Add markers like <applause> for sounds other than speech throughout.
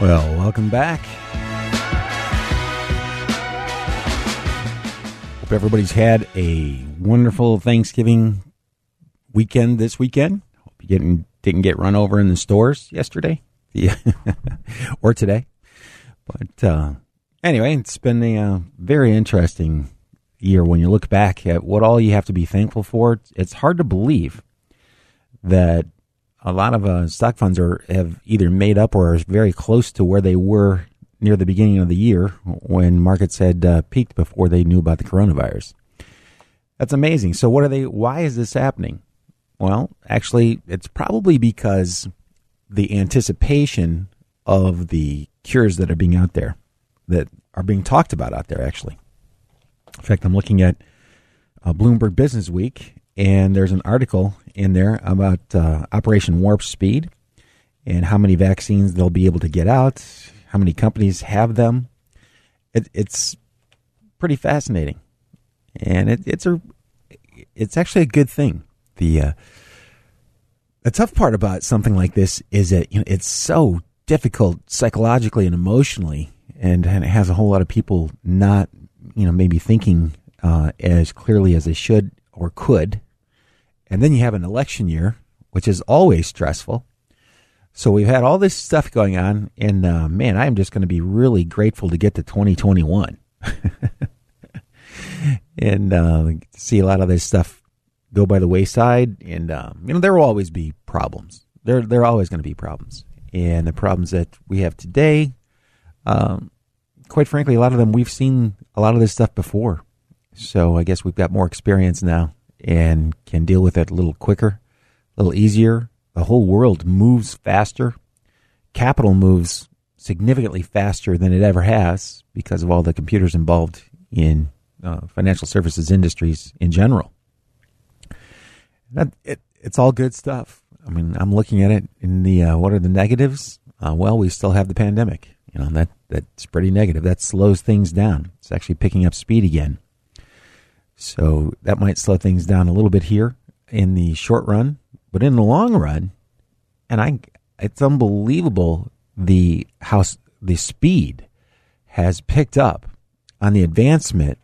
Well, welcome back. Hope everybody's had a wonderful Thanksgiving weekend this weekend. Hope you didn't, didn't get run over in the stores yesterday <laughs> yeah. or today. But uh, anyway, it's been a uh, very interesting year when you look back at what all you have to be thankful for. It's hard to believe that a lot of uh, stock funds are have either made up or are very close to where they were near the beginning of the year when markets had uh, peaked before they knew about the coronavirus. That's amazing. So, what are they? Why is this happening? Well, actually, it's probably because the anticipation of the cures that are being out there, that are being talked about out there. Actually, in fact, I'm looking at uh, Bloomberg Business Week, and there's an article in there about uh, Operation Warp Speed and how many vaccines they'll be able to get out, how many companies have them. It, it's pretty fascinating, and it, it's a it's actually a good thing. The uh, the tough part about something like this is that you know it's so difficult psychologically and emotionally, and, and it has a whole lot of people not you know maybe thinking uh, as clearly as they should or could and then you have an election year, which is always stressful. So we've had all this stuff going on, and uh, man, I am just going to be really grateful to get to 2021 <laughs> and uh, see a lot of this stuff go by the wayside. And uh, you know, there will always be problems. There, there are always going to be problems, and the problems that we have today, um, quite frankly, a lot of them we've seen a lot of this stuff before. So I guess we've got more experience now and can deal with it a little quicker, a little easier. The whole world moves faster. Capital moves significantly faster than it ever has because of all the computers involved in uh, financial services industries in general. That, it, it's all good stuff. I mean, I'm looking at it in the uh, what are the negatives? Uh, well, we still have the pandemic. You know that that's pretty negative. That slows things down. It's actually picking up speed again. So that might slow things down a little bit here in the short run, but in the long run, and I, it's unbelievable the how the speed has picked up on the advancement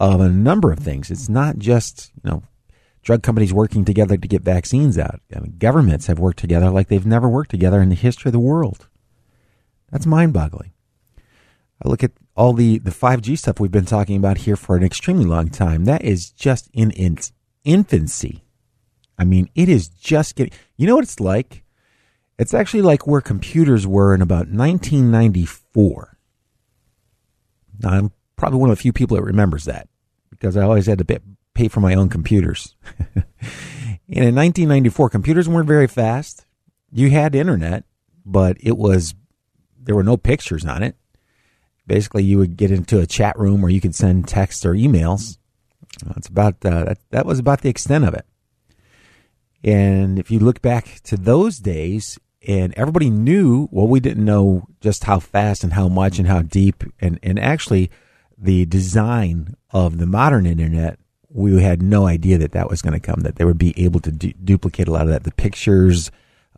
of a number of things. It's not just you know drug companies working together to get vaccines out. I mean, governments have worked together like they've never worked together in the history of the world. That's mind-boggling. I look at all the, the 5G stuff we've been talking about here for an extremely long time. That is just in its infancy. I mean, it is just getting, you know what it's like? It's actually like where computers were in about 1994. Now, I'm probably one of the few people that remembers that because I always had to pay for my own computers. <laughs> and in 1994, computers weren't very fast. You had internet, but it was, there were no pictures on it basically you would get into a chat room where you could send text or emails. That's about uh, that. That was about the extent of it. And if you look back to those days, and everybody knew, well, we didn't know just how fast and how much and how deep, and and actually, the design of the modern internet, we had no idea that that was going to come. That they would be able to du- duplicate a lot of that, the pictures,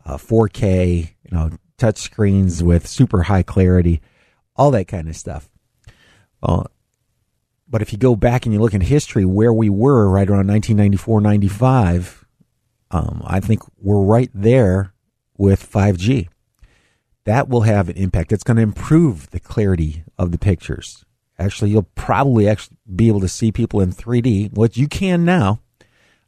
uh, 4K, you know, touch screens with super high clarity all that kind of stuff. Well, but if you go back and you look in history where we were right around 1994, 95, um, I think we're right there with 5G. That will have an impact. It's going to improve the clarity of the pictures. Actually, you'll probably actually be able to see people in 3D, which you can now.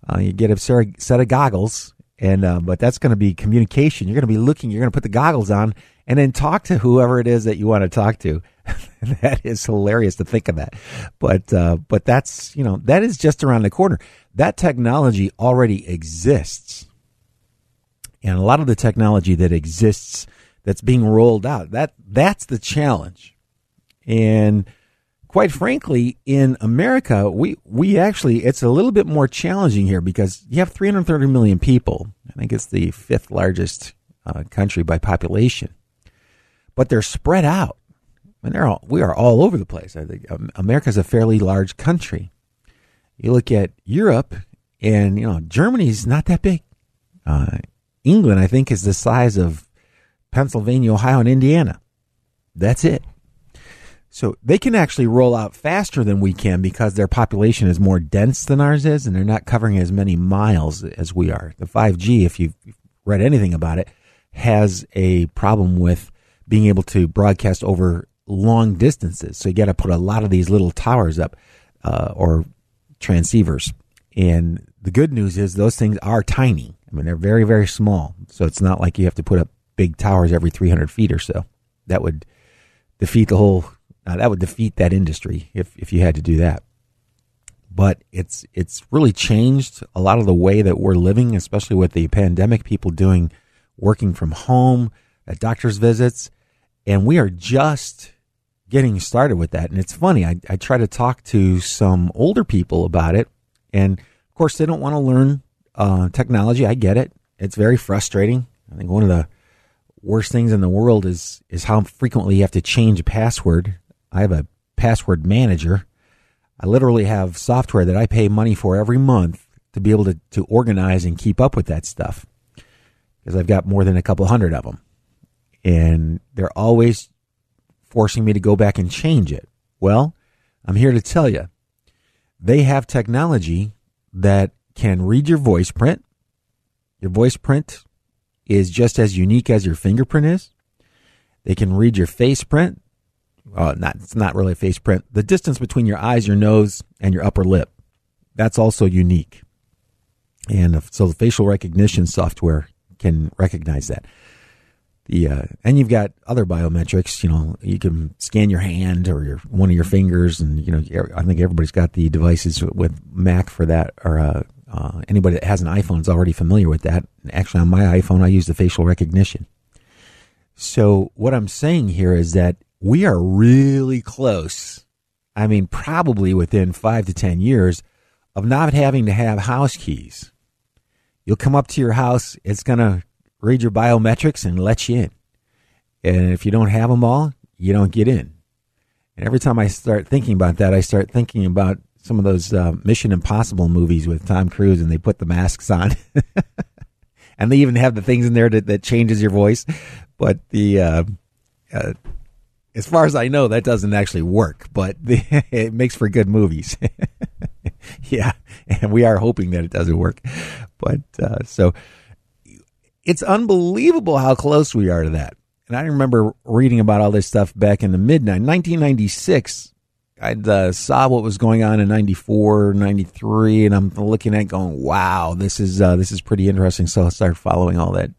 Uh, you get a set of goggles, and uh, but that's going to be communication. You're going to be looking. You're going to put the goggles on, and then talk to whoever it is that you want to talk to. <laughs> that is hilarious to think of that, but uh, but that's you know that is just around the corner. That technology already exists, and a lot of the technology that exists that's being rolled out that that's the challenge, and quite frankly, in America, we we actually it's a little bit more challenging here because you have 330 million people. I think it's the fifth largest uh, country by population, but they're spread out. And they're all, we are all over the place. I think um, America's a fairly large country. You look at Europe, and you know Germany's not that big. Uh, England, I think, is the size of Pennsylvania, Ohio, and Indiana. That's it. So they can actually roll out faster than we can because their population is more dense than ours is, and they're not covering as many miles as we are. The 5G, if you've read anything about it, has a problem with being able to broadcast over long distances. So you got to put a lot of these little towers up uh, or transceivers. And the good news is those things are tiny. I mean, they're very, very small. So it's not like you have to put up big towers every 300 feet or so. That would defeat the whole uh, that would defeat that industry if, if you had to do that. But it's it's really changed a lot of the way that we're living, especially with the pandemic. People doing working from home, at doctor's visits, and we are just getting started with that. And it's funny. I, I try to talk to some older people about it, and of course they don't want to learn uh, technology. I get it. It's very frustrating. I think one of the worst things in the world is is how frequently you have to change a password I have a password manager. I literally have software that I pay money for every month to be able to, to organize and keep up with that stuff because I've got more than a couple hundred of them. And they're always forcing me to go back and change it. Well, I'm here to tell you they have technology that can read your voice print. Your voice print is just as unique as your fingerprint is. They can read your face print uh, not it's not really a face print. The distance between your eyes, your nose, and your upper lip, that's also unique. And so the facial recognition software can recognize that. The uh, and you've got other biometrics. You know, you can scan your hand or your one of your fingers, and you know, I think everybody's got the devices with Mac for that. Or uh, uh, anybody that has an iPhone is already familiar with that. Actually, on my iPhone, I use the facial recognition. So what I'm saying here is that we are really close. I mean, probably within five to 10 years of not having to have house keys. You'll come up to your house, it's to read your biometrics and let you in. And if you don't have them all, you don't get in. And every time I start thinking about that, I start thinking about some of those uh, Mission Impossible movies with Tom Cruise and they put the masks on. <laughs> and they even have the things in there that, that changes your voice. But the, uh, uh, as far as I know, that doesn't actually work, but <laughs> it makes for good movies. <laughs> yeah, and we are hoping that it doesn't work. But uh, so it's unbelievable how close we are to that. And I remember reading about all this stuff back in the mid 1996. I uh, saw what was going on in 94, 93, and I'm looking at going, wow, this is uh, this is pretty interesting. So I started following all that.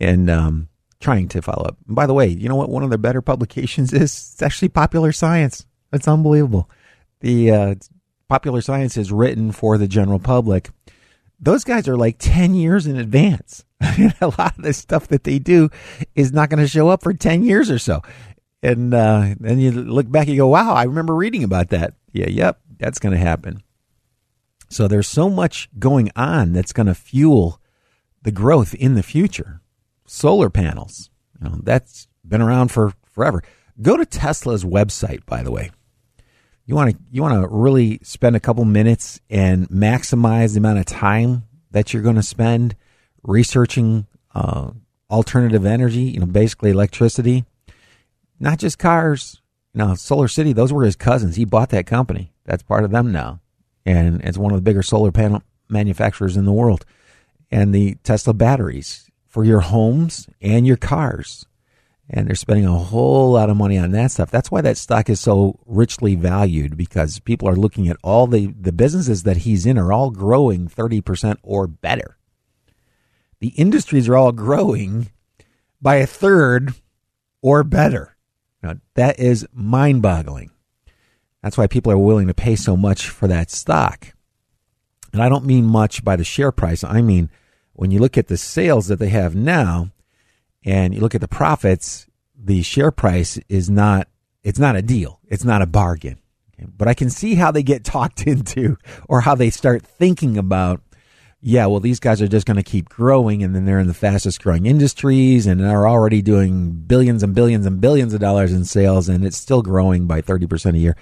And um, trying to follow up. And by the way, you know what? One of the better publications <laughs> is it's actually Popular Science. It's unbelievable. The uh, Popular Science is written for the general public. Those guys are like 10 years in advance. <laughs> A lot of the stuff that they do is not going to show up for 10 years or so. And uh, then you look back and you go, wow, I remember reading about that. Yeah, yep, that's going to happen. So there's so much going on that's going to fuel the growth in the future solar panels. You know, that's been around for forever. Go to Tesla's website, by the way. You want to you want to really spend a couple minutes and maximize the amount of time that you're going to spend researching uh, alternative energy. You know, basically electricity. not just cars. You know, Solar City, those were his cousins. He bought that company. That's part of them now. And it's one of the bigger solar panel manufacturers in the world. And the Tesla batteries for your homes and your cars. And they're spending a whole lot of money on that stuff. That's why that stock is so richly valued because people are looking at all the, the businesses that he's in are all growing 30% or better. The industries are all growing by a third or better. Now, that is mind boggling. That's why people are willing to pay so much for that stock. And I don't mean much by the share price. I mean, when you look at the sales that they have now and you look at the profits, the share price is not, it's not a deal. It's not a bargain. But I can see how they get <laughs> talked into or how they start thinking about yeah, well, these guys are just going to keep growing, and then they're in the fastest growing industries, and are already doing billions and billions and billions of dollars in sales, and it's still growing by thirty percent a year.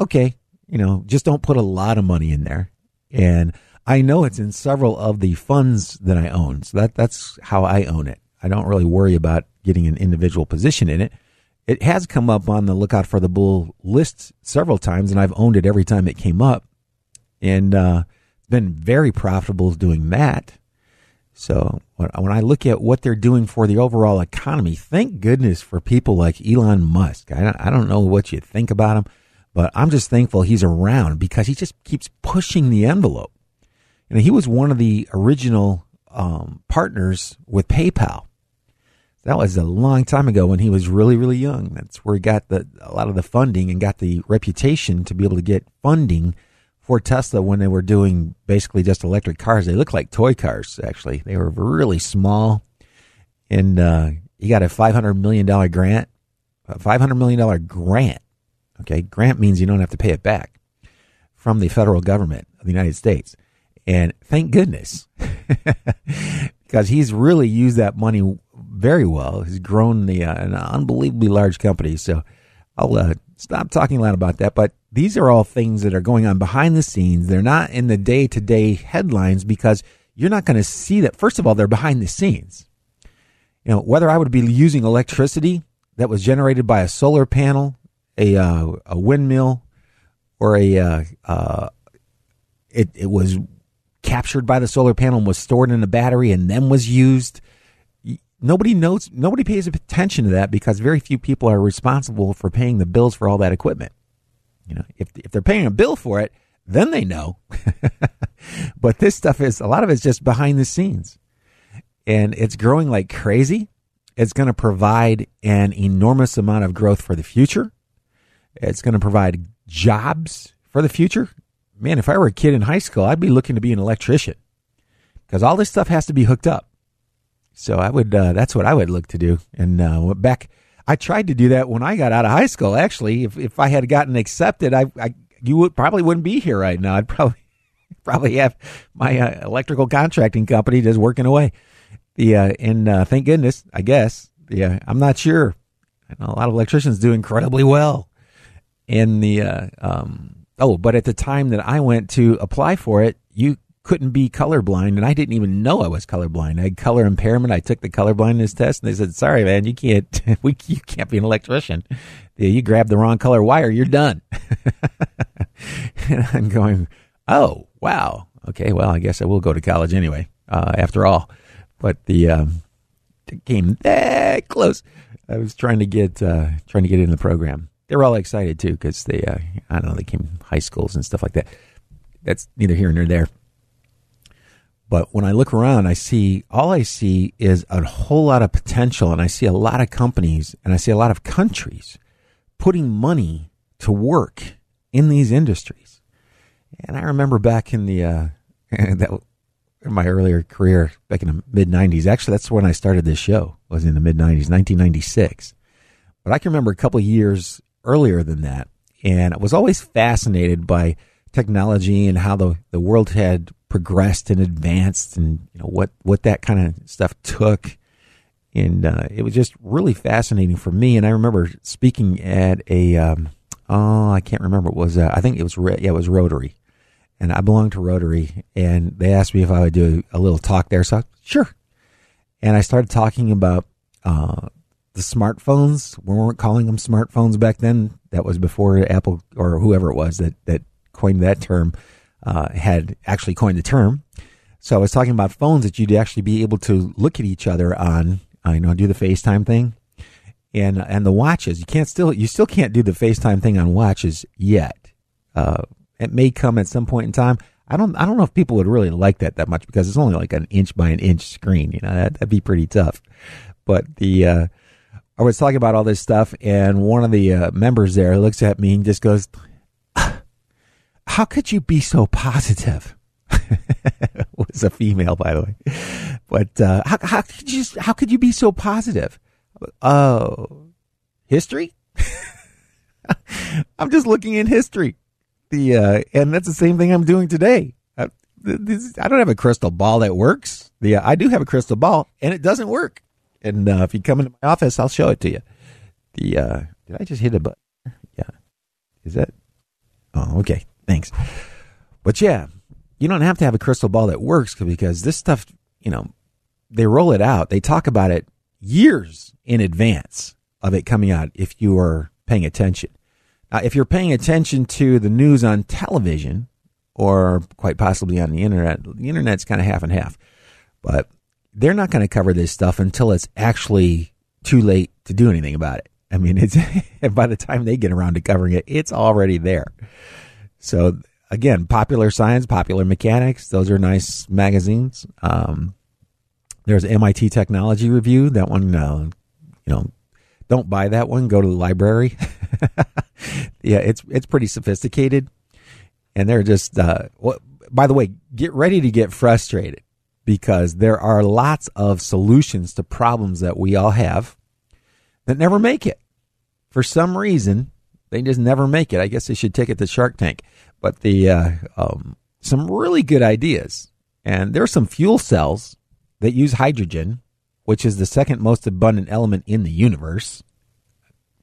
Okay, you know, just don't put a lot of money in there. And I know it's in several of the funds that I own, so that that's how I own it. I don't really worry about getting an individual position in it. It has come up on the lookout for the bull list several times, and I've owned it every time it came up. And uh, been very profitable doing that. So when I look at what they're doing for the overall economy, thank goodness for people like Elon Musk. I don't know what you think about him, but I'm just thankful he's around because he just keeps pushing the envelope. Know, he was one of the original um, partners with PayPal. That was a long time ago when he was really, really young. That's where he got the, a lot of the funding and got the reputation to be able to get funding for Tesla when they were doing basically just electric cars. They looked like toy cars, actually. They were really small. And uh, he got a $500 million grant. A $500 million grant. Okay, grant means you don't have to pay it back from the federal government of the United States. And thank goodness, <laughs> because he's really used that money very well. He's grown the uh, an unbelievably large company. So I'll uh, stop talking a lot about that. But these are all things that are going on behind the scenes. They're not in the day to day headlines because you're not going to see that. First of all, they're behind the scenes. You know, whether I would be using electricity that was generated by a solar panel, a uh, a windmill, or a uh, uh, it it was captured by the solar panel and was stored in a battery and then was used nobody knows, nobody pays attention to that because very few people are responsible for paying the bills for all that equipment. You know, if if they're paying a bill for it, then they know. <laughs> but this stuff is a lot of it's just behind the scenes, and it's growing like crazy. It's going to provide an enormous amount of growth for the future. It's going to provide jobs for the future. Man, if I were a kid in high school, I'd be looking to be an electrician because all this stuff has to be hooked up. So I would, uh, that's what I would look to do. And uh, back, I tried to do that when I got out of high school. Actually, if if I had gotten accepted, I, I you would probably wouldn't be here right now. I'd probably <laughs> probably have my uh, electrical contracting company just working away. The uh, and uh, thank goodness, I guess. Yeah, I'm not sure. I know a lot of electricians do incredibly well. In the uh, um, oh, but at the time that I went to apply for it, you couldn't be colorblind, and I didn't even know I was colorblind. I had color impairment. I took the colorblindness test, and they said, "Sorry, man, you can't. <laughs> We you can't be an electrician. You grab the wrong color wire, you're done." <laughs> and I'm going, "Oh, wow. Okay, well, I guess I will go to college anyway. Uh, after all." But the um, came that close. I was trying to get uh, trying to get in the program. They were all excited too because they uh, I don't know they came from high schools and stuff like that. That's neither here nor there. But when I look around, I see all I see is a whole lot of potential, and I see a lot of companies and I see a lot of countries putting money to work in these industries. And I remember back in the uh, <laughs> that in my earlier career, back in the mid '90s. Actually, that's when I started this show. Was in the mid '90s, 1996. But I can remember a couple of years earlier than that, and I was always fascinated by technology and how the, the world had progressed and advanced and you know what what that kind of stuff took. And uh, it was just really fascinating for me. And I remember speaking at a um, oh I can't remember. It was uh, I think it was yeah it was Rotary. And I belonged to Rotary. And they asked me if I would do a little talk there. So I, sure. And I started talking about uh, the smartphones. We weren't calling them smartphones back then. That was before Apple or whoever it was that that coined that term uh, had actually coined the term. So I was talking about phones that you'd actually be able to look at each other on, uh, you know, do the FaceTime thing, and and the watches. You can't still you still can't do the FaceTime thing on watches yet. Uh, it may come at some point in time. I don't I don't know if people would really like that that much because it's only like an inch by an inch screen. You know that, that'd be pretty tough. But the uh, I was talking about all this stuff, and one of the uh, members there looks at me and just goes, <sighs> "How could you be so positive?" <laughs> was a female, by the way. But uh, how, how could you how could you be so positive? Oh, history. <laughs> I'm just looking in history. The uh, and that's the same thing I'm doing today. I, this, I don't have a crystal ball that works. The uh, I do have a crystal ball, and it doesn't work. And uh, if you come into my office, I'll show it to you. The uh, did I just hit a button? Yeah, is that? Oh, okay. Thanks. But yeah, you don't have to have a crystal ball that works because this stuff, you know, they roll it out. They talk about it years in advance of it coming out if you are paying attention. If you're paying attention to the news on television or quite possibly on the internet, the internet's kind of half and half. But they're not going to cover this stuff until it's actually too late to do anything about it. I mean, <laughs> it's by the time they get around to covering it, it's already there. So again, popular science, popular mechanics, those are nice magazines. Um, there's MIT Technology Review. That one, uh, you know, don't buy that one. Go to the library. <laughs> yeah, it's it's pretty sophisticated, and they're just. Uh, well, by the way, get ready to get frustrated because there are lots of solutions to problems that we all have that never make it. For some reason, they just never make it. I guess they should take it to Shark Tank. But the uh, um, some really good ideas, and there are some fuel cells that use hydrogen, which is the second most abundant element in the universe.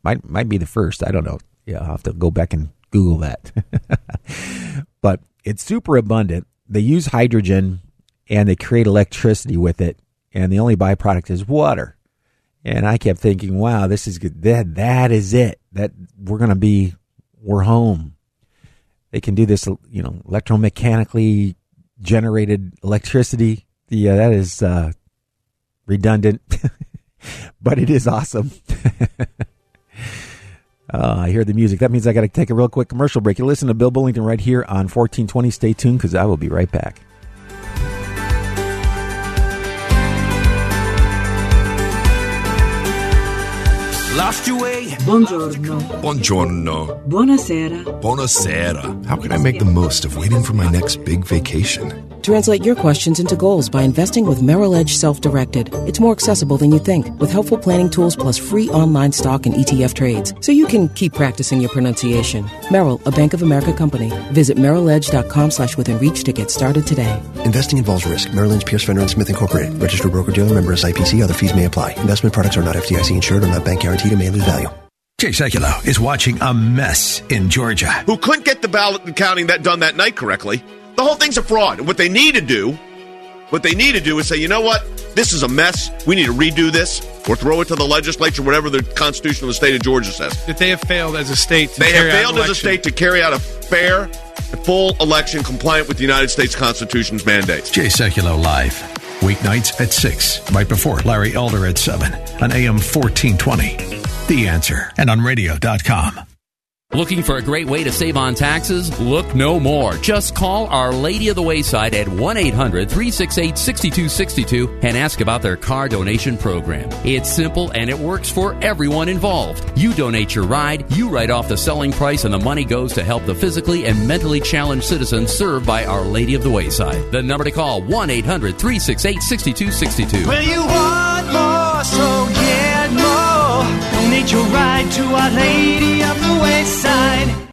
Might might be the first. I don't know. Yeah, I'll have to go back and Google that. <laughs> but it's super abundant. They use hydrogen and they create electricity with it, and the only byproduct is water. And I kept thinking, wow, this is good. That that is it. That we're gonna be we're home. They can do this, you know, electromechanically generated electricity. Yeah, that is uh, redundant, <laughs> but it is awesome. <laughs> uh, I hear the music. That means I got to take a real quick commercial break. You listen to Bill Bullington right here on 1420. Stay tuned because I will be right back. Buongiorno. Buongiorno. Buonasera. Buonasera. How can I make the most of waiting for my next big vacation? Translate your questions into goals by investing with Merrill Edge Self Directed. It's more accessible than you think, with helpful planning tools plus free online stock and ETF trades, so you can keep practicing your pronunciation. Merrill, a Bank of America company. Visit merrilledge.com slash within reach to get started today. Investing involves risk. Merrill Lynch, Pierce, Fenner, and Smith Incorporated. Registered broker-dealer member SIPC. Other fees may apply. Investment products are not FDIC insured or not bank guaranteed and may lose value. Jay Sekulow is watching a mess in Georgia. Who couldn't get the ballot and counting that done that night correctly. The whole thing's a fraud. And what they need to do, what they need to do is say, you know what? This is a mess. We need to redo this or throw it to the legislature, whatever the Constitution of the state of Georgia says. That they have failed as a state. To they have carry out failed an as a state to carry out a fair, full election compliant with the United States Constitution's mandates. Jay Sekulow live. Weeknights at 6, right before Larry Elder at 7 on AM 1420. The answer and on radio.com. Looking for a great way to save on taxes? Look no more. Just call Our Lady of the Wayside at 1 800 368 6262 and ask about their car donation program. It's simple and it works for everyone involved. You donate your ride, you write off the selling price, and the money goes to help the physically and mentally challenged citizens served by Our Lady of the Wayside. The number to call 1 800 368 6262. Well, you want more, so get more. Your ride to Our Lady of the Wayside.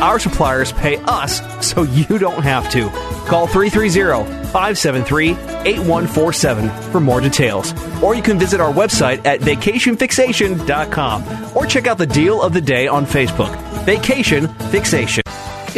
Our suppliers pay us so you don't have to. Call 330 573 8147 for more details. Or you can visit our website at vacationfixation.com or check out the deal of the day on Facebook. Vacation Fixation.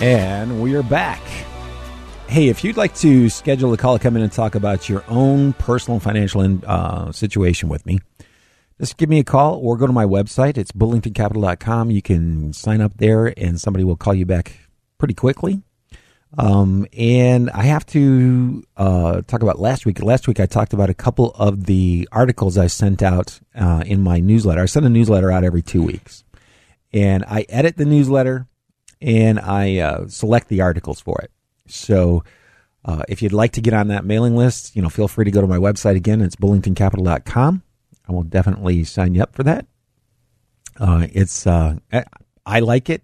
And we are back. Hey, if you'd like to schedule a call to come in and talk about your own personal financial uh, situation with me, just give me a call or go to my website. It's bullingtoncapital.com. You can sign up there and somebody will call you back pretty quickly. Um, and I have to uh, talk about last week. Last week I talked about a couple of the articles I sent out uh, in my newsletter. I send a newsletter out every two weeks. And I edit the newsletter and I uh, select the articles for it. So uh, if you'd like to get on that mailing list, you know, feel free to go to my website again. It's bullingtoncapital.com. I will definitely sign you up for that. Uh, it's uh, I like it.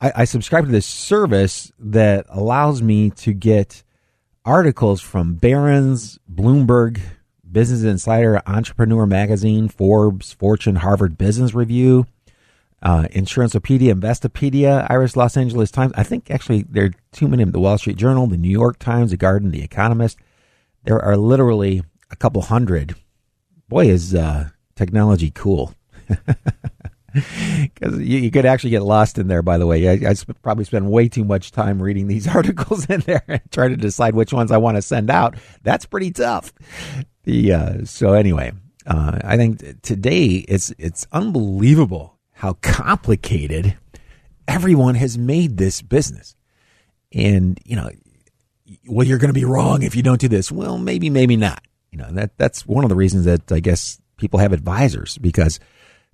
I, I subscribe to this service that allows me to get articles from Barron's, Bloomberg, Business Insider, Entrepreneur Magazine, Forbes, Fortune, Harvard Business Review uh, Insurancepedia, Investopedia, Irish Los Angeles Times. I think actually there are too many. The Wall Street Journal, the New York Times, the Guardian, the Economist. There are literally a couple hundred. Boy, is uh, technology cool. <laughs> Because you, you, could actually get lost in there. By the way, I, I sp- probably spend way too much time reading these <laughs> articles in there and trying to decide which ones I want to send out. That's pretty tough. The uh, so anyway, uh, I think today it's it's unbelievable how complicated everyone has made this business. And, you know, well, you're going to be wrong if you don't do this. Well, maybe, maybe not. You know, that that's one of the reasons that I guess people have advisors because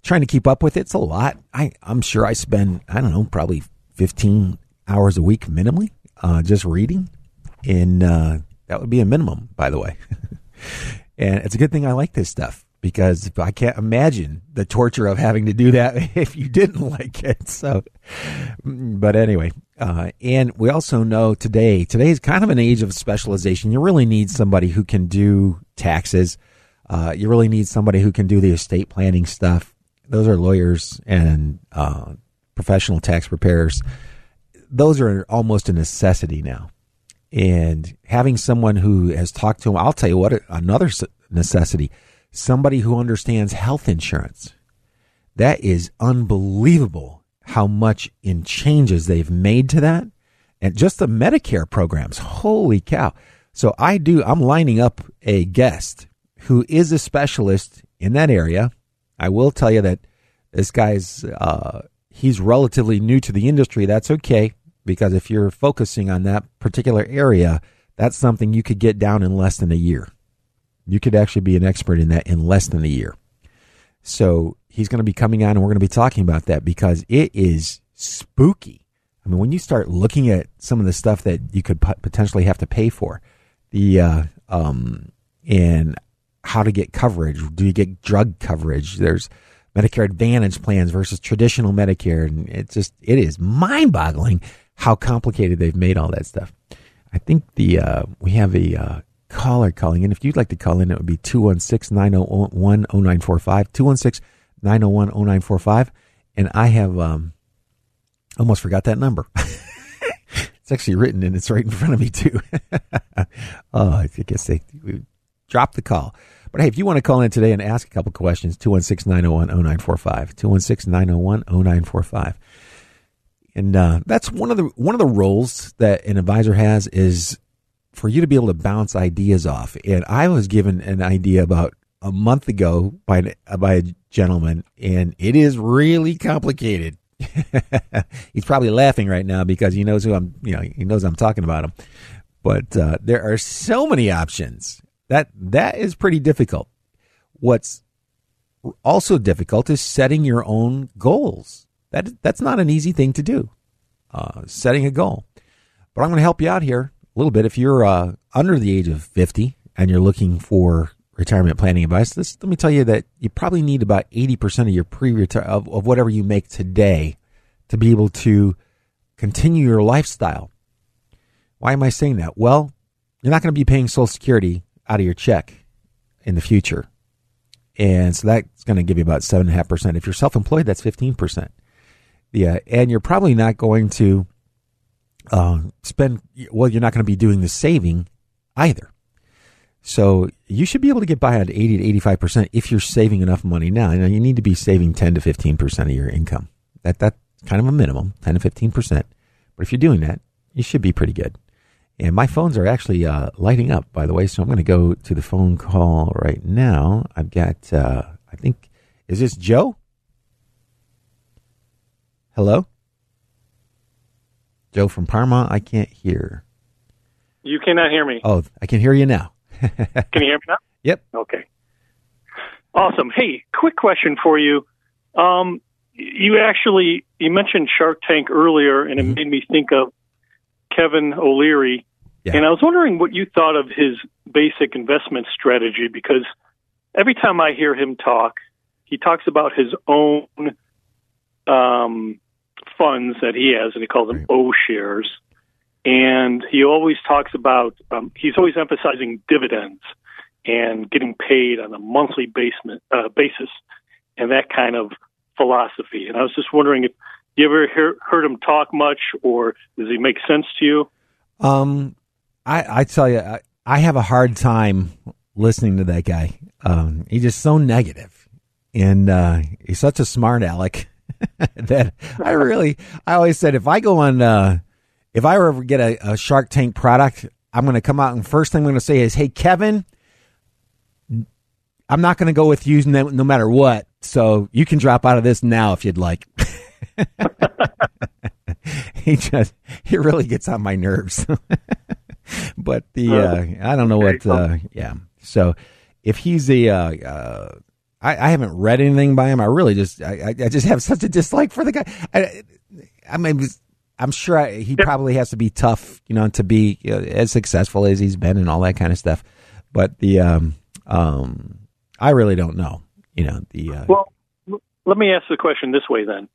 trying to keep up with it's a lot. I, I'm sure I spend, I don't know, probably 15 hours a week minimally, uh, just reading. And, uh, that would be a minimum, by the way. <laughs> and it's a good thing I like this stuff because I can't imagine the torture of having to do that <laughs> if you didn't like it. So, but anyway, uh, and we also know today, today is kind of an age of specialization. You really need somebody who can do taxes. Uh, you really need somebody who can do the estate planning stuff. Those are lawyers and uh, professional tax preparers. Those are almost a necessity now. And having someone who has talked to them, I'll tell you what, another necessity somebody who understands health insurance. That is unbelievable how much in changes they've made to that. And just the Medicare programs. Holy cow. So I do, I'm lining up a guest who is a specialist in that area. I will tell you that this guy's, uh, he's relatively new to the industry. That's okay because if you're focusing on that particular area, that's something you could get down in less than a year. You could actually be an expert in that in less than a year. So he's going to be coming on and we're going to be talking about that because it is spooky. I mean, when you start looking at some of the stuff that you could potentially have to pay for, the uh, um, and how to get coverage. Do you get drug coverage? There's Medicare Advantage plans versus traditional Medicare, and it's just it is mind boggling how complicated they've made all that stuff. I think the uh, we have a uh, caller calling in. If you'd like to call in, it would be 216 901 0945. 216 901 0945. And I have um, almost forgot that number. <laughs> it's actually written and it's right in front of me too. <laughs> oh, I guess they dropped the call. But hey, if you want to call in today and ask a couple questions, 216 901 0945. 216 901 0945. And uh, that's one of the one of the roles that an advisor has is for you to be able to bounce ideas off. And I was given an idea about a month ago by by a gentleman, and it is really complicated. <laughs> He's probably laughing right now because he knows who I'm. You know, he knows I'm talking about him. But uh, there are so many options that that is pretty difficult. What's also difficult is setting your own goals. That that's not an easy thing to do. Uh, setting a goal, but I'm going to help you out here a little bit. If you're uh, under the age of 50 and you're looking for retirement planning advice, this, let me tell you that you probably need about 80% of your pre-retire of, of whatever you make today to be able to continue your lifestyle. Why am I saying that? Well, you're not going to be paying Social Security out of your check in the future. And so that's going to give you about 7.5%. If you're self employed, that's 15%. Yeah. And you're probably not going to uh, spend, well, you're not going to be doing the saving either. So you should be able to get by on 80 to 85% if you're saving enough money now. You, know, you need to be saving 10 to 15% of your income. That That's kind of a minimum, 10 to 15%. But if you're doing that, you should be pretty good. And my phones are actually uh, lighting up, by the way. So I'm going to go to the phone call right now. I've got, uh, I think, is this Joe? Hello? Joe from Parma, I can't hear. You cannot hear me. Oh, I can hear you now. <laughs> can you hear me now? Yep. Okay. Awesome. Hey, quick question for you. Um, you actually you mentioned Shark Tank earlier, and it mm-hmm. made me think of Kevin O'Leary. Yeah. And I was wondering what you thought of his basic investment strategy because every time I hear him talk, he talks about his own um, funds that he has, and he calls them O shares. And he always talks about, um, he's always emphasizing dividends and getting paid on a monthly basement, uh, basis and that kind of philosophy. And I was just wondering if you ever hear, heard him talk much or does he make sense to you? Um, I, I tell you, I, I have a hard time listening to that guy. Um, he's just so negative and, uh, he's such a smart aleck <laughs> that I really, I always said if I go on, uh, if I ever get a, a Shark Tank product, I'm going to come out and first thing I'm going to say is, "Hey, Kevin, I'm not going to go with you no, no matter what. So you can drop out of this now if you'd like." <laughs> he just he really gets on my nerves. <laughs> but the uh, I don't know what. Uh, yeah. So if he's a uh, uh, I, I haven't read anything by him. I really just I, I just have such a dislike for the guy. I, I mean, I'm sure I, he probably has to be tough, you know, to be you know, as successful as he's been and all that kind of stuff. But the um um I really don't know, you know the. Uh, well, let me ask the question this way then.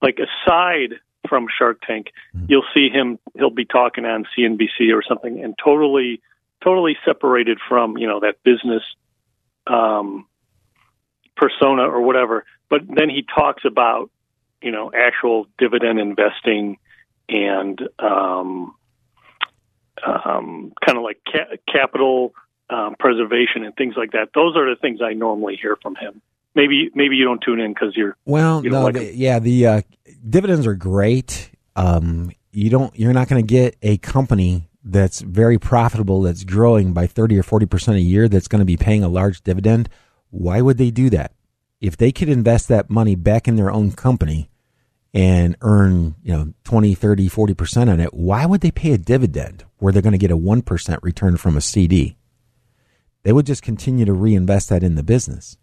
Like aside from Shark Tank, mm-hmm. you'll see him. He'll be talking on CNBC or something, and totally, totally separated from you know that business um, persona or whatever. But then he talks about you know actual dividend investing and um, um, kind of like ca- capital um, preservation and things like that. Those are the things I normally hear from him. Maybe maybe you don't tune in because you're well. You no, like the, yeah, the uh, dividends are great. Um, you don't. You're not going to get a company that's very profitable that's growing by 30 or 40 percent a year that's going to be paying a large dividend. Why would they do that? If they could invest that money back in their own company and earn, you know, 20, 30, 40% on it, why would they pay a dividend where they're going to get a 1% return from a CD? They would just continue to reinvest that in the business.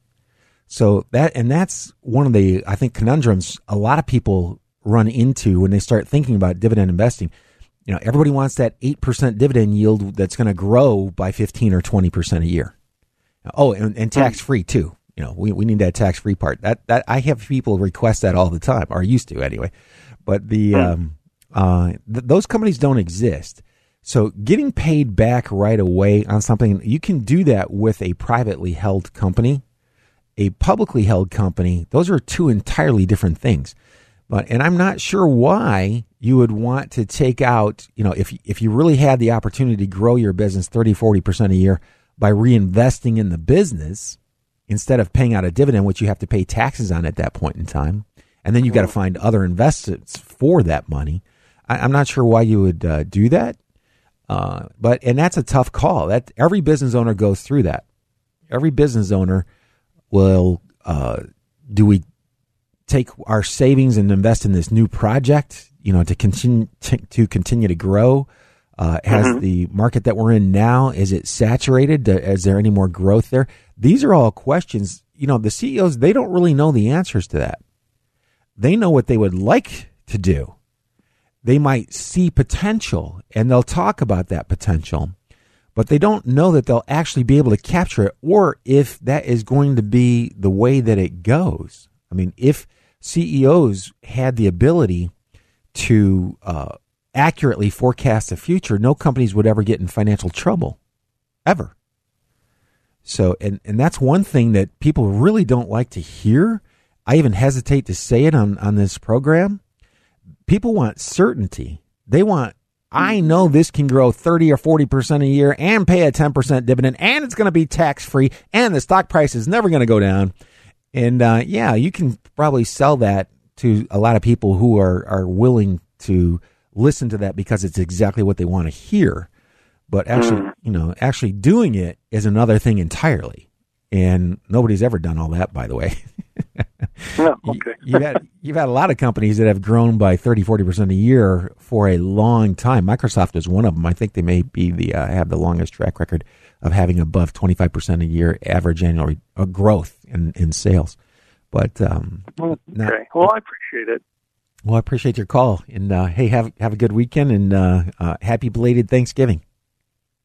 So that, and that's one of the, I think, conundrums a lot of people run into when they start thinking about dividend investing. You know, everybody wants that 8% dividend yield that's going to grow by 15 or 20% a year. Oh, and, and tax free too you know, we, we need that tax free part. That that I have people request that all the time, or used to anyway. But the um, uh, th- those companies don't exist. So getting paid back right away on something, you can do that with a privately held company, a publicly held company. Those are two entirely different things. But and I'm not sure why you would want to take out, you know, if if you really had the opportunity to grow your business 30, 40% a year by reinvesting in the business instead of paying out a dividend, which you have to pay taxes on at that point in time, and then you've got to find other investments for that money. I, am not sure why you would uh, do that, uh, but and that's a tough call. That every business owner goes through that. Every business owner will. Uh, do we take our savings and invest in this new project? You know, to continue to, to continue to grow. Uh, has mm-hmm. the market that we're in now is it saturated? Is there any more growth there? These are all questions. You know, the CEOs they don't really know the answers to that. They know what they would like to do. They might see potential and they'll talk about that potential, but they don't know that they'll actually be able to capture it or if that is going to be the way that it goes. I mean, if CEOs had the ability to uh, accurately forecast the future, no companies would ever get in financial trouble, ever. So, and, and that's one thing that people really don't like to hear. I even hesitate to say it on, on this program. People want certainty. They want, I know this can grow 30 or 40% a year and pay a 10% dividend and it's going to be tax free and the stock price is never going to go down. And uh, yeah, you can probably sell that to a lot of people who are, are willing to listen to that because it's exactly what they want to hear. But actually, mm. you know, actually doing it is another thing entirely. And nobody's ever done all that, by the way. <laughs> no, okay. <laughs> you, have had you've had a lot of companies that have grown by 30, 40 percent a year for a long time. Microsoft is one of them. I think they may be the uh, have the longest track record of having above twenty five percent a year average annual re- uh, growth in in sales. But um, okay, not, well, I appreciate it. Well, I appreciate your call, and uh, hey, have have a good weekend, and uh, uh, happy belated Thanksgiving.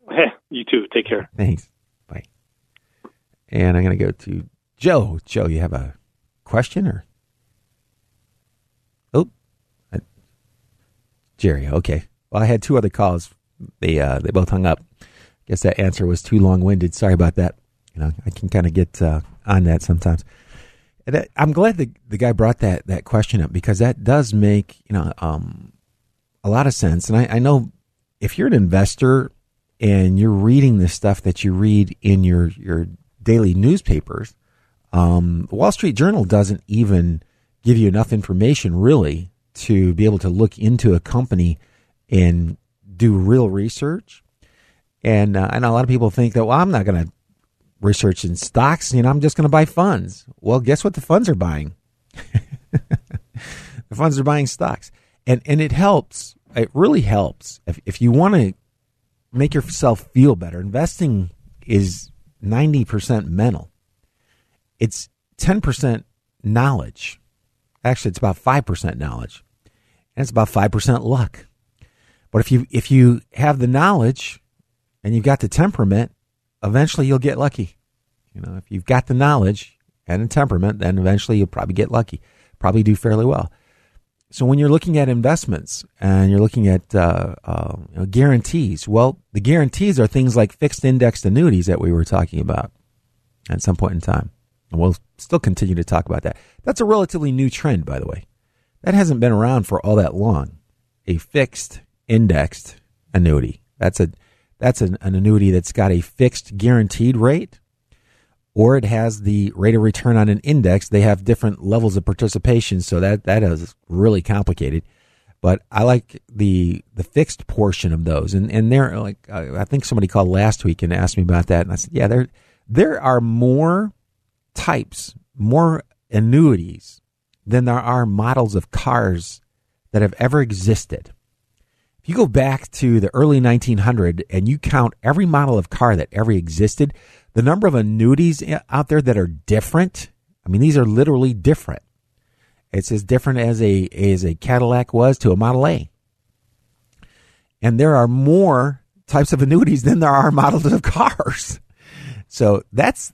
<laughs> you too. Take care. Thanks. Bye. And I'm going to go to Joe. Joe, you have a question or? Oh, Jerry. Okay. Well, I had two other calls. They uh, they both hung up. Guess that answer was too long winded. Sorry about that. You know, I can kind of get uh, on that sometimes. That, I'm glad the the guy brought that that question up because that does make you know um, a lot of sense. And I, I know if you're an investor and you're reading the stuff that you read in your your daily newspapers, um, the Wall Street Journal doesn't even give you enough information really to be able to look into a company and do real research. And uh, I know a lot of people think that well, I'm not going to research in stocks. You know, I'm just going to buy funds. Well, guess what? The funds are buying. <laughs> the funds are buying stocks, and and it helps. It really helps if if you want to make yourself feel better. Investing is ninety percent mental. It's ten percent knowledge. Actually, it's about five percent knowledge, and it's about five percent luck. But if you if you have the knowledge and you've got the temperament, eventually you'll get lucky. You know, if you've got the knowledge and the temperament, then eventually you'll probably get lucky, probably do fairly well. So when you're looking at investments and you're looking at uh, uh, you know, guarantees, well, the guarantees are things like fixed indexed annuities that we were talking about at some point in time. And we'll still continue to talk about that. That's a relatively new trend, by the way. That hasn't been around for all that long. A fixed indexed annuity. That's a that's an, an annuity that's got a fixed guaranteed rate or it has the rate of return on an index. They have different levels of participation, so that that is really complicated. But I like the the fixed portion of those, and and there like I think somebody called last week and asked me about that, and I said, yeah, there there are more types, more annuities than there are models of cars that have ever existed. You go back to the early 1900 and you count every model of car that ever existed, the number of annuities eh, out there that are different, I mean, these are literally different. It's as different as a as a Cadillac was to a Model A. And there are more types of annuities than there are <laughs> models of cars. So that's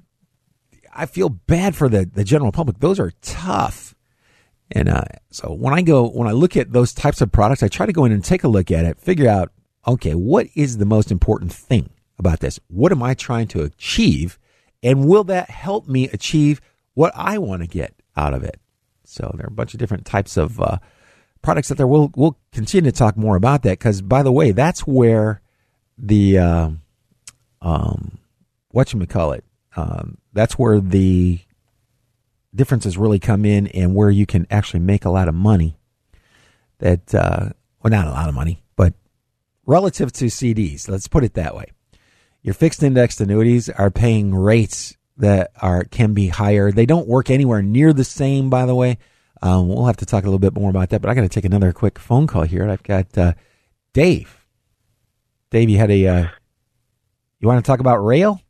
I feel bad for the, the general public. Those are tough. And uh, so when I go, when I look at those types of products, I try to go in and take a look at it, figure out, okay, what is the most important thing about this? What am I trying to achieve? And will that help me achieve what I want to get out of it? So there are a bunch of different types of uh, products out there. We'll we'll continue to talk more about that because, by the way, that's where the uh, um, what you call it. Um, that's where the differences really come in, and where you can actually make a lot of money. That uh, well, not a lot of money, but relative to CDs, let's put it that way. Your fixed indexed annuities are paying rates that are can be higher. They don't work anywhere near the same, by the way. Um, we'll have to talk a little bit more about that, but I got to take another quick phone call here. I've got uh, Dave. Dave, you had a. Uh, you want to talk about rail?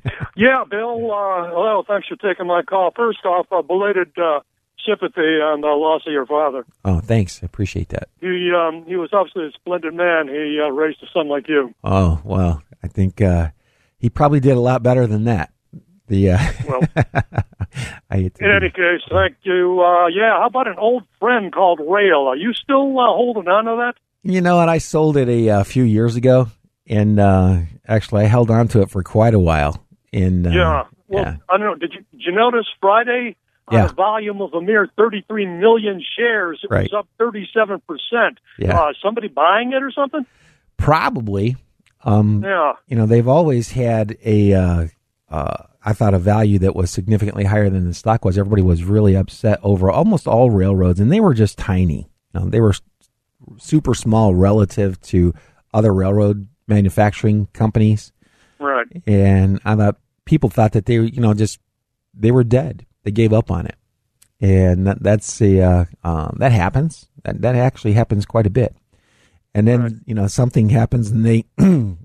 <laughs> yeah, Bill. Uh, hello. Thanks for taking my call. First off, uh, belated uh, sympathy on the loss of your father. Oh, thanks. I appreciate that. He um, he was obviously a splendid man. He uh, raised a son like you. Oh well, I think uh, he probably did a lot better than that. The uh, well, <laughs> I in be- any case, thank you. Uh, yeah, how about an old friend called Rail? Are you still uh, holding on to that? You know what? I sold it a, uh few years ago, and uh, actually, I held on to it for quite a while. In uh, yeah. Well, yeah. I don't know. Did you did you notice Friday? On Yeah. a volume of a mere 33 million shares, it Right. was up 37 percent. Yeah. Uh, somebody buying it or something? probably. Um, Yeah. You know, they've always had a. Uh, uh, I thought a value that was significantly higher than the stock was. Everybody was really upset over almost all railroads, and they were just tiny. You know, they were super small relative to other railroad manufacturing companies. Right. and I thought people thought that they, you know, just they were dead. They gave up on it, and that, that's the uh, um, that happens. That that actually happens quite a bit. And then you know something happens, and they <clears throat>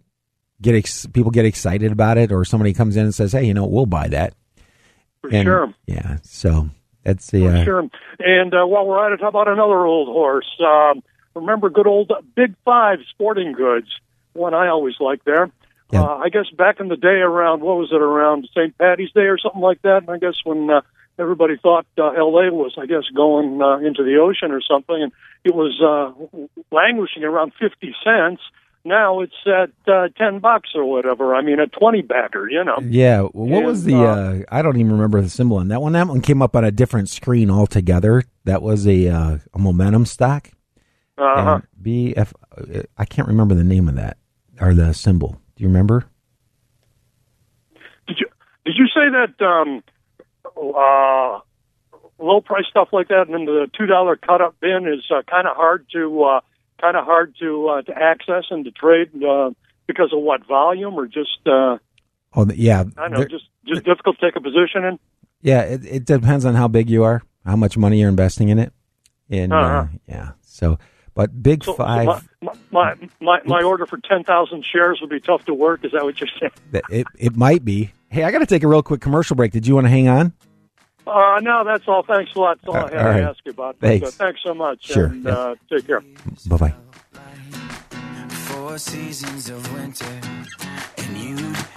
get ex- people get excited about it, or somebody comes in and says, "Hey, you know, we'll buy that." For And, sure. Yeah. So that's the For uh, sure. And uh, while we're at it, how about another old horse? Um, remember good old Big Five Sporting Goods, one I always like there. Yeah. Uh, I guess back in the day around, what was it, around St. Patty's Day or something like that? And I guess when uh, everybody thought uh, L.A. was, I guess, going uh, into the ocean or something, and it was uh, languishing around 50 cents. Now it's at uh, 10 bucks or whatever. I mean, a 20 backer, you know. Yeah. What was the? uh, Uh, I don't even remember the symbol on that one. That one came up on a different screen altogether. That was a uh, a momentum stock. Uh-huh. And BF. uh, I can't remember the name of that or the symbol. Do you remember? Did you did you say that um, uh, low price stuff like that, and then the two dollar cut up bin is uh, kind of hard to uh, kind of hard to uh, to access and to trade uh, because of what volume or just uh, Oh, yeah. I know There- just just difficult to take a position in. yeah. It, it depends on how big you are, how much money you're investing in it, and uh Uh-huh. yeah. So, but Big So, so Five. my, my my my order for ten thousand shares would be tough to work. Is that what you're saying? it it might be. Hey, I got to take a real quick commercial break. Did you want to hang on? Uh, no, that's all. Thanks a lot. That's all I Uh, had all right. to ask you about. Thanks. uh, thanks so much. Sure. And, Yeah. uh, take care. Bye bye. Four seasons of winter, and you'd give a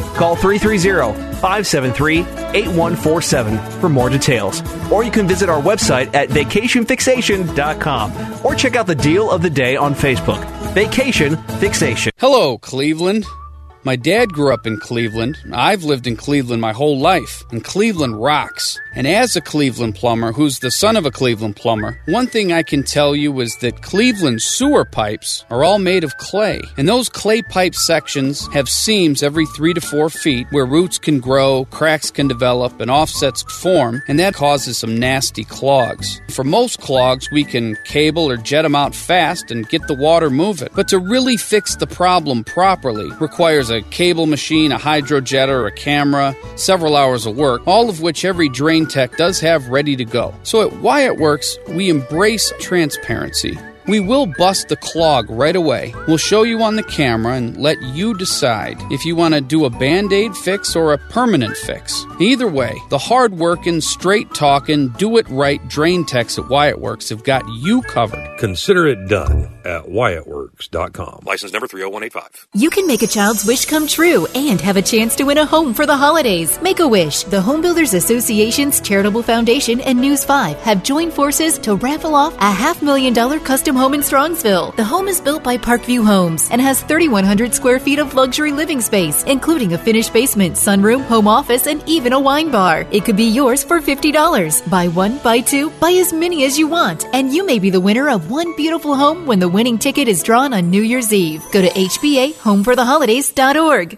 Call 330-573-8147 for more details. Or you can visit our website at vacationfixation.com or check out the deal of the day on Facebook. Vacation Fixation. Hello, Cleveland. My dad grew up in Cleveland. I've lived in Cleveland my whole life, and Cleveland rocks. And as a Cleveland plumber, who's the son of a Cleveland plumber, one thing I can tell you is that Cleveland sewer pipes are all made of clay. And those clay pipe sections have seams every three to four feet where roots can grow, cracks can develop, and offsets form, and that causes some nasty clogs. For most clogs, we can cable or jet them out fast and get the water moving. But to really fix the problem properly requires a cable machine, a hydrojet, or a camera, several hours of work, all of which every drain tech does have ready to go. So at Wyatt Works, we embrace transparency. We will bust the clog right away. We'll show you on the camera and let you decide if you want to do a band aid fix or a permanent fix. Either way, the hard working, straight talking, do it right drain techs at Wyatt Works have got you covered. Consider it done at WyattWorks.com. License number 30185. You can make a child's wish come true and have a chance to win a home for the holidays. Make a Wish, the Home Builders Association's charitable foundation, and News 5 have joined forces to raffle off a half million dollar custom home in Strongsville. The home is built by Parkview Homes and has 3,100 square feet of luxury living space, including a finished basement, sunroom, home office, and even a wine bar. It could be yours for $50. Buy one, buy two, buy as many as you want, and you may be the winner of one beautiful home when the winning ticket is drawn on New Year's Eve. Go to HBAHomeForTheHolidays.org.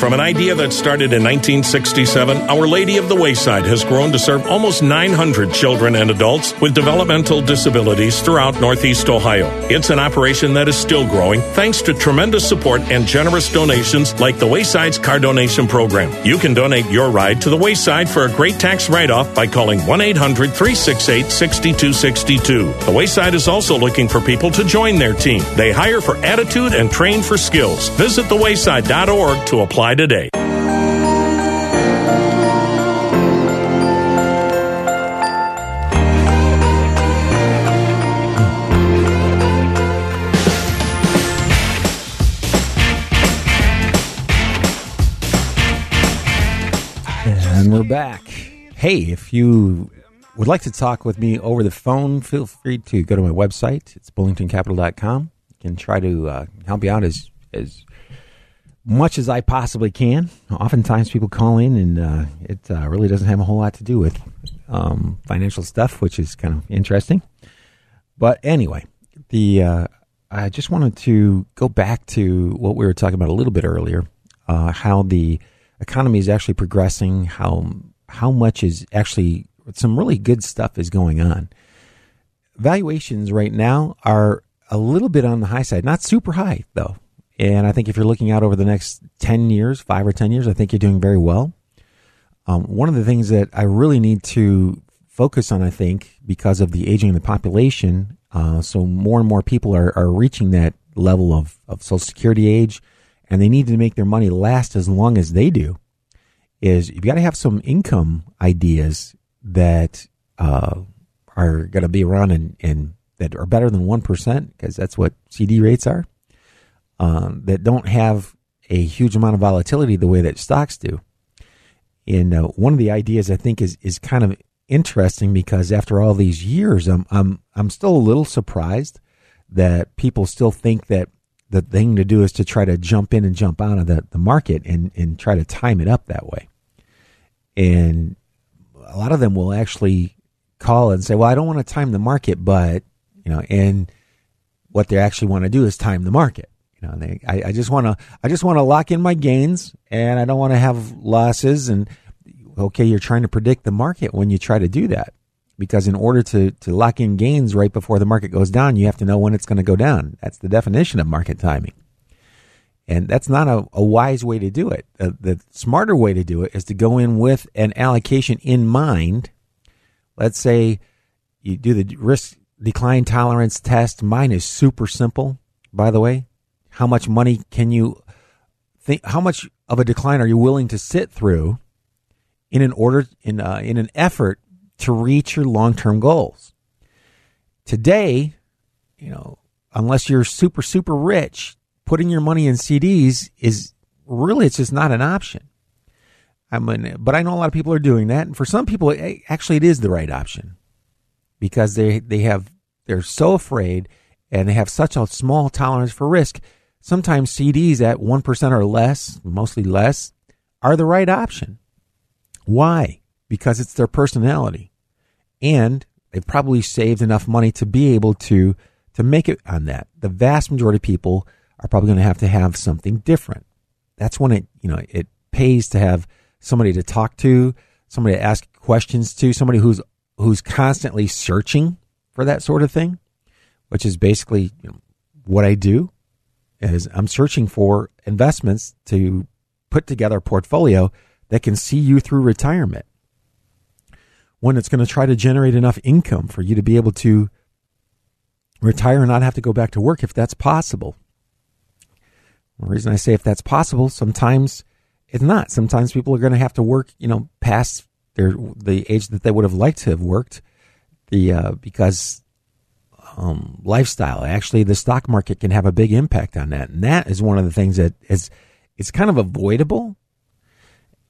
From an idea that started in 1967, Our Lady of the Wayside has grown to serve almost 900 children and adults with developmental disabilities throughout Northeast Ohio. It's an operation that is still growing thanks to tremendous support and generous donations like the Wayside's car donation program. You can donate your ride to the Wayside for a great tax write off by calling 1 800 368 6262. The Wayside is also looking for people to join their team. They hire for attitude and train for skills. Visit thewayside.org to apply today. And we're back. Hey, if you would like to talk with me over the phone, feel free to go to my website. It's bullingtoncapital.com. I can try to uh, help you out as, as much as I possibly can. Oftentimes people call in and uh, it uh, really doesn't have a whole lot to do with um, financial stuff, which is kind of interesting. But anyway, the uh, I just wanted to go back to what we were talking about a little bit earlier, uh, how the economy is actually progressing, how how much is actually some really good stuff is going on. Valuations right now are a little bit on the high side, not super high though. And I think if you're looking out over the next 10 years, five or 10 years, I think you're doing very well. Um, one of the things that I really need to focus on, I think, because of the aging of the population, uh, so more and more people are, are reaching that level of, of Social Security age, and they need to make their money last as long as they do, is you've got to have some income ideas that uh, are going to be around and, and that are better than 1%, because that's what CD rates are um, that don't have a huge amount of volatility the way that stocks do. And uh, one of the ideas I think is is kind of interesting because after all these years, I'm I'm I'm still a little surprised that people still think that the thing to do is to try to jump in and jump out of the, the market and, and try to time it up that way. And a lot of them will actually call and say, Well, I don't want to time the market, but you know, and what they actually want to do is time the market. Know, they, I, I just want to, I just want to lock in my gains, and I don't want to have losses. And okay, you're trying to predict the market when you try to do that, because in order to to lock in gains right before the market goes down, you have to know when it's going to go down. That's the definition of market timing, and that's not a, a wise way to do it. The, the smarter way to do it is to go in with an allocation in mind. Let's say you do the risk decline tolerance test. Mine is super simple, by the way how much money can you think how much of a decline are you willing to sit through in an order in uh, in an effort to reach your long-term goals? Today you know unless you're super super rich putting your money in CDs is really it's just not an option. I mean but I know a lot of people are doing that. And for some people actually it is the right option because they they have they're so afraid and they have such a small tolerance for risk sometimes CDs at 1% or less, mostly less, are the right option. Why? Because it's their personality. And they've probably saved enough money to be able to to make it on that. The vast majority of people are probably going to have to have something different. That's when it, you know, it pays to have somebody to talk to, somebody to ask questions to, somebody who's who's constantly searching for that sort of thing, which is basically you know, what I do. Is I'm searching for investments to put together a portfolio that can see you through retirement. One that's going to try to generate enough income for you to be able to retire and not have to go back to work if that's possible. The reason I say if that's possible, sometimes it's not. Sometimes people are going to have to work, you know, past their the age that they would have liked to have worked, the uh, because um, lifestyle. Actually, the stock market can have a big impact on that, and that is one of the things that is it's kind of avoidable.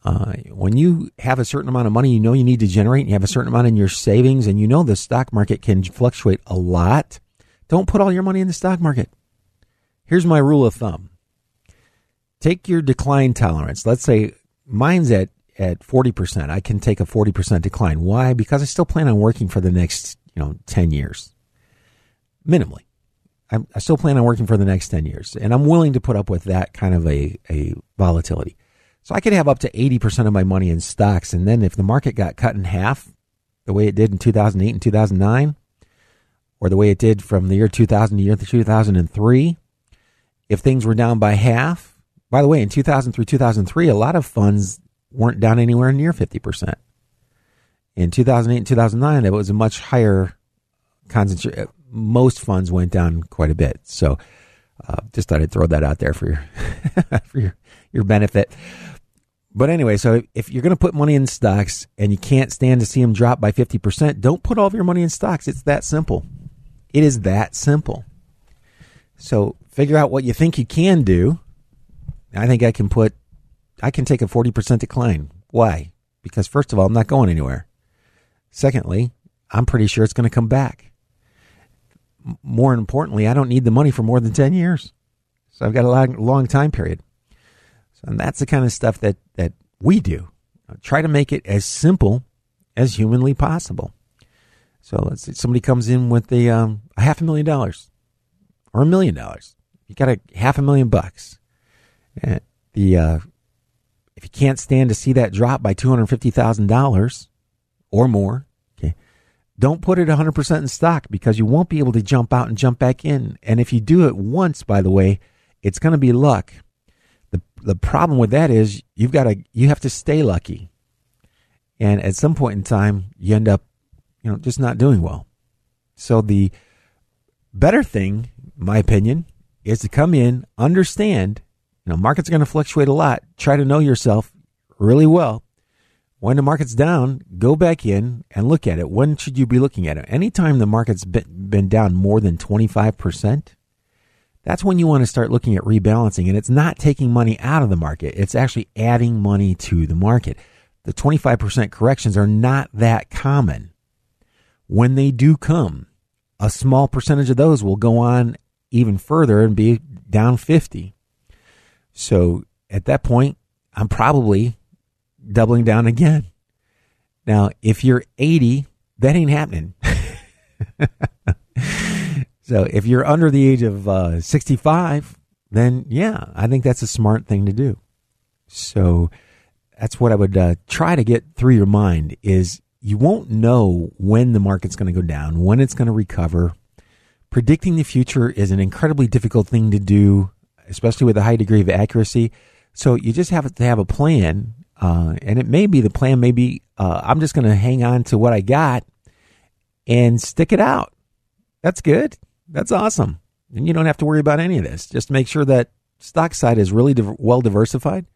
Uh, when you have a certain amount of money, you know you need to generate, and you have a certain amount in your savings, and you know the stock market can fluctuate a lot. Don't put all your money in the stock market. Here's my rule of thumb. Take your decline tolerance. Let's say mine's at, at 40%. I can take a 40% decline. Why? Because I still plan on working for the next, you know, 10 years. Minimally. I'm, I still plan on working for the next 10 years. And I'm willing to put up with that kind of a, a volatility. So I could have up to 80% of my money in stocks. And then if the market got cut in half, the way it did in 2008 and 2009, or the way it did from the year 2000 to year 2003, if things were down by half, by the way, in 2000 through 2003, a lot of funds weren't down anywhere near 50%. In 2008 and 2009, it was a much higher concentration. Most funds went down quite a bit. So uh, just thought I'd throw that out there for your, <laughs> for your, your benefit. But anyway, so if you're going to put money in stocks and you can't stand to see them drop by 50%, don't put all of your money in stocks. It's that simple. It is that simple. So figure out what you think you can do. I think I can put, I can take a 40% decline. Why? Because first of all, I'm not going anywhere. Secondly, I'm pretty sure it's going to come back. More importantly, I don't need the money for more than 10 years. So I've got a long, long time period. So, and that's the kind of stuff that, that we do. Try to make it as simple as humanly possible. So let's say somebody comes in with a, um, a half a million dollars or a million dollars. You got a half a million bucks. And the uh, if you can't stand to see that drop by two hundred fifty thousand dollars or more, don't put it hundred percent in stock because you won't be able to jump out and jump back in. And if you do it once, by the way, it's going to be luck. the The problem with that is you've got to you have to stay lucky, and at some point in time, you end up, you know, just not doing well. So the better thing, my opinion, is to come in, understand, you know, markets are going to fluctuate a lot. Try to know yourself really well. When the market's down, go back in and look at it. When should you be looking at it? Anytime the market's been, been down more than 25%, that's when you want to start looking at rebalancing. And it's not taking money out of the market, it's actually adding money to the market. The 25% corrections are not that common. When they do come, a small percentage of those will go on even further and be down 50. So at that point, I'm probably doubling down again. Now, if you're 80, that ain't happening. <laughs> so if you're under the age of uh, 65, then yeah, I think that's a smart thing to do. So that's what I would uh, try to get through your mind is you won't know when the market's going to go down, when it's going to recover. Predicting the future is an incredibly difficult thing to do, especially with a high degree of accuracy. So you just have to have a plan, uh, and it may be the plan. Maybe uh, I'm just going to hang on to what I got and stick it out. That's good. That's awesome. And you don't have to worry about any of this. Just make sure that stock side is really div- well diversified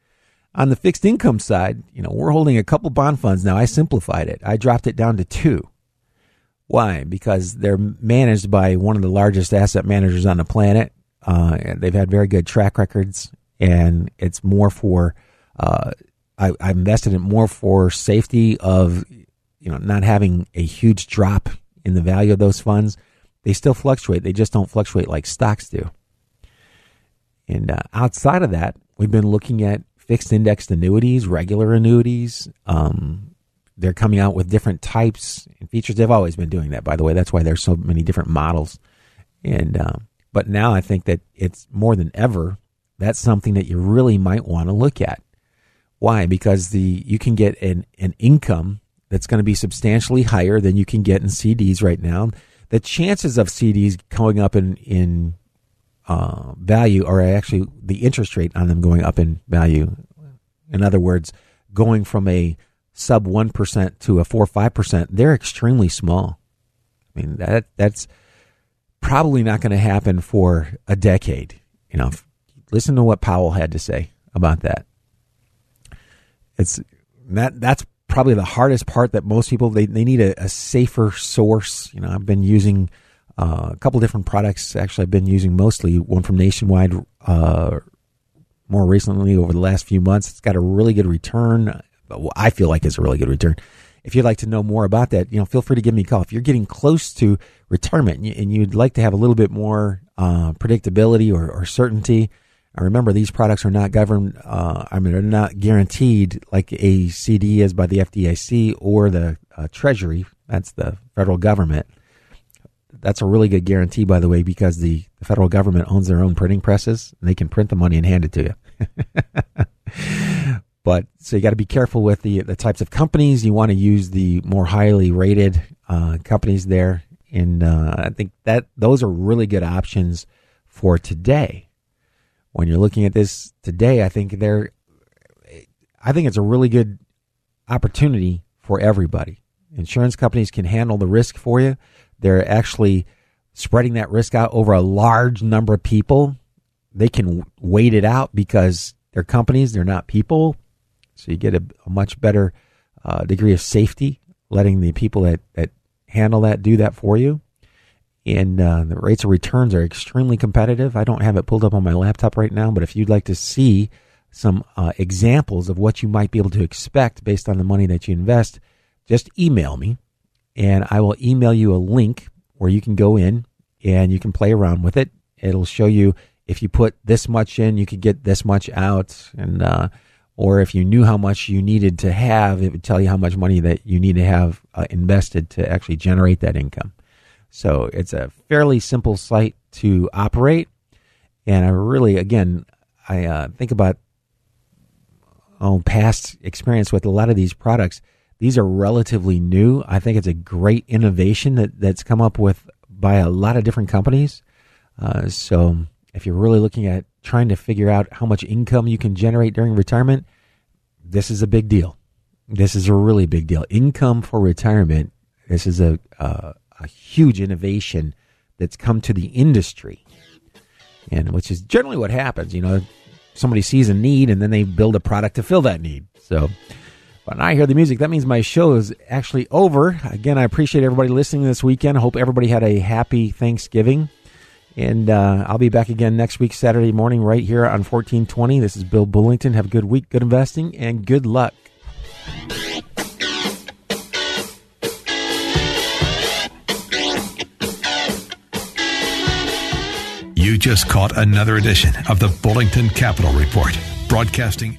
on the fixed income side, you know, we're holding a couple bond funds now. I simplified it. I dropped it down to two. Why? Because they're managed by one of the largest asset managers on the planet. Uh, they've had very good track records, and it's more for. Uh, I, I invested it more for safety of, you know, not having a huge drop in the value of those funds. They still fluctuate. They just don't fluctuate like stocks do. And uh, outside of that, we've been looking at fixed indexed annuities, regular annuities. Um, they're coming out with different types and features. They've always been doing that, by the way. That's why there's so many different models. And uh, but now I think that it's more than ever. That's something that you really might want to look at. Why? Because the you can get an an income that's going to be substantially higher than you can get in CDs right now. The chances of CDs going up in in uh, value are actually the interest rate on them going up in value. In other words, going from a sub one percent to a four five percent, they're extremely small. I mean that that's probably not going to happen for a decade. You know, listen to what Powell had to say about that. It's that that's probably the hardest part that most people they, they need a, a safer source. You know, I've been using uh, a couple different products. Actually, I've been using mostly one from Nationwide. Uh, more recently, over the last few months, it's got a really good return. I feel like it's a really good return. If you'd like to know more about that, you know, feel free to give me a call. If you're getting close to retirement and, you, would like to have a little bit more uh, predictability or, or certainty, I remember these products are not governed. Uh, I mean, they're not guaranteed like a CD is by the FDIC or the uh, Treasury. That's the federal government. That's a really good guarantee, by the way, because the, the federal government owns their own printing presses and they can print the money and hand it to you. <laughs> but so you got to be careful with the the types of companies you want to use. The more highly rated uh, companies there, and uh, I think that those are really good options for today when you're looking at this today, I think they're, I think it's a really good opportunity for everybody. Insurance companies can handle the risk for you. They're actually spreading that risk out over a large number of people. They can wait it out because they're companies, they're not people. So you get a, a much better uh, degree of safety letting the people that, that handle that do that for you and uh, the rates of returns are extremely competitive. I don't have it pulled up on my laptop right now, but if you'd like to see some uh, examples of what you might be able to expect based on the money that you invest, just email me, and I will email you a link where you can go in and you can play around with it. It'll show you if you put this much in, you could get this much out, and uh, or if you knew how much you needed to have, it would tell you how much money that you need to have uh, invested to actually generate that income. So it's a fairly simple site to operate. And I really, again, I uh, think about past experience with a lot of these products. These are relatively new. I think it's a great innovation that, that's come up with by a lot of different companies. Uh, so if you're really looking at trying to figure out how much income you can generate during retirement, this is a big deal. This is a really big deal. Income for retirement. This is a, uh, a huge innovation that's come to the industry, and which is generally what happens. You know, somebody sees a need and then they build a product to fill that need. So. When I hear the music, that means my show is actually over. Again, I appreciate everybody listening this weekend. I hope everybody had a happy Thanksgiving. And uh, I'll be back again next week, Saturday morning, right here on 1420. This is Bill Bullington. Have a good week, good investing, and good luck. You just caught another edition of the Bullington Capital Report, broadcasting